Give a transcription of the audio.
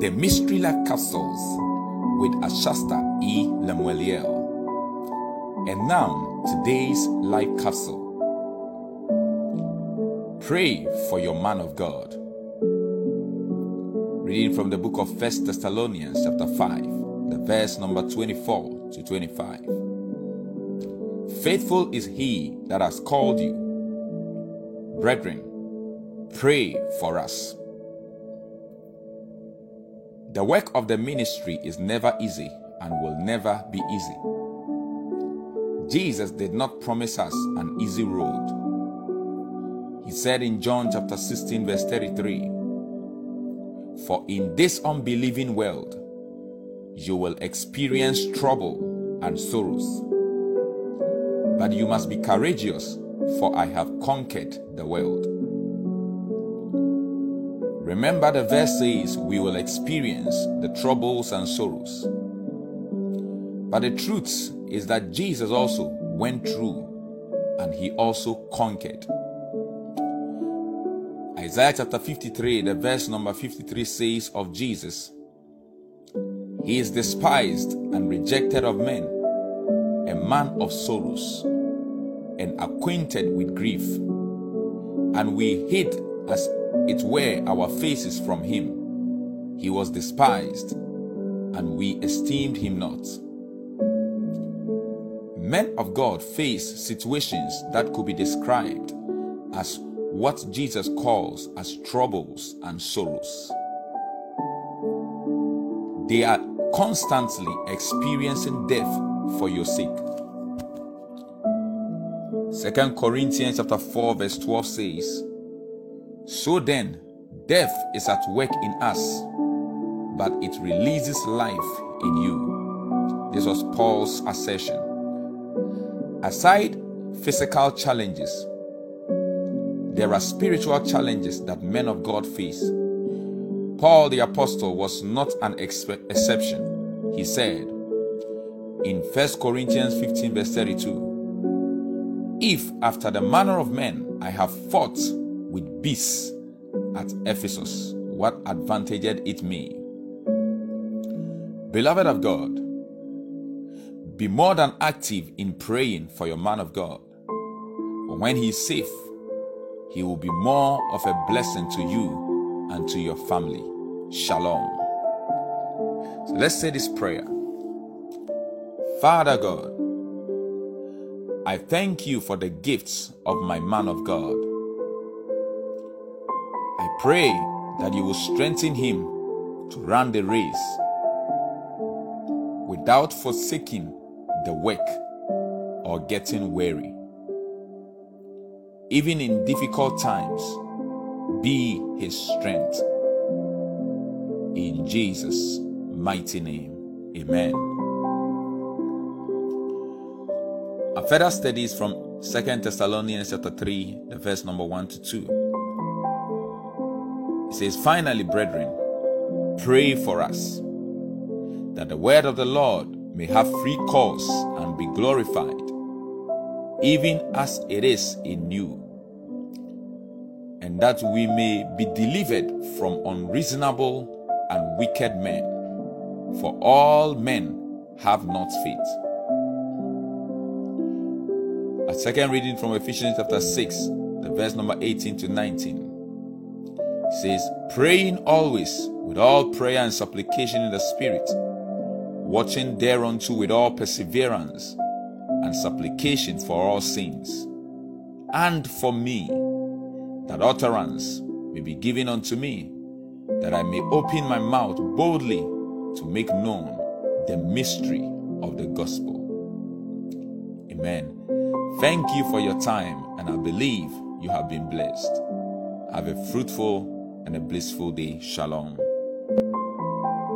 The Mystery Life Capsules with Ashasta E. Lemueliel. And now, today's life capsule. Pray for your man of God. Reading from the book of First Thessalonians chapter 5, the verse number 24 to 25. Faithful is he that has called you. Brethren, pray for us. The work of the ministry is never easy and will never be easy. Jesus did not promise us an easy road. He said in John chapter 16, verse 33 For in this unbelieving world you will experience trouble and sorrows. But you must be courageous, for I have conquered the world. Remember, the verse says we will experience the troubles and sorrows. But the truth is that Jesus also went through and he also conquered. Isaiah chapter 53, the verse number 53 says of Jesus, He is despised and rejected of men, a man of sorrows, and acquainted with grief. And we hid as it were our faces from him. He was despised, and we esteemed him not. Men of God face situations that could be described as what Jesus calls as troubles and sorrows. They are constantly experiencing death for your sake. 2 Corinthians chapter 4 verse 12 says, So then, death is at work in us, but it releases life in you. This was Paul's assertion. Aside physical challenges, there are spiritual challenges that men of God face. Paul the apostle was not an exception. He said in 1 Corinthians 15 verse 32, If after the manner of men I have fought with beasts at Ephesus, what advantaged it me? Beloved of God, be more than active in praying for your man of God. When he is safe, he will be more of a blessing to you and to your family. Shalom. So let's say this prayer. Father God, I thank you for the gifts of my man of God. Pray that you will strengthen him to run the race without forsaking the work or getting weary. Even in difficult times, be his strength. In Jesus' mighty name, amen. Our further studies from Second Thessalonians chapter 3, the verse number 1 to 2. It says, Finally, brethren, pray for us, that the word of the Lord may have free course and be glorified, even as it is in you, and that we may be delivered from unreasonable and wicked men, for all men have not faith. A second reading from Ephesians chapter 6, the verse number 18 to 19 says, Praying always with all prayer and supplication in the Spirit, watching thereunto with all perseverance and supplication for all saints, and for me, that utterance may be given unto me, that I may open my mouth boldly to make known the mystery of the gospel. Amen. Thank you for your time, and I believe you have been blessed. Have a fruitful and a blissful day. Shalom.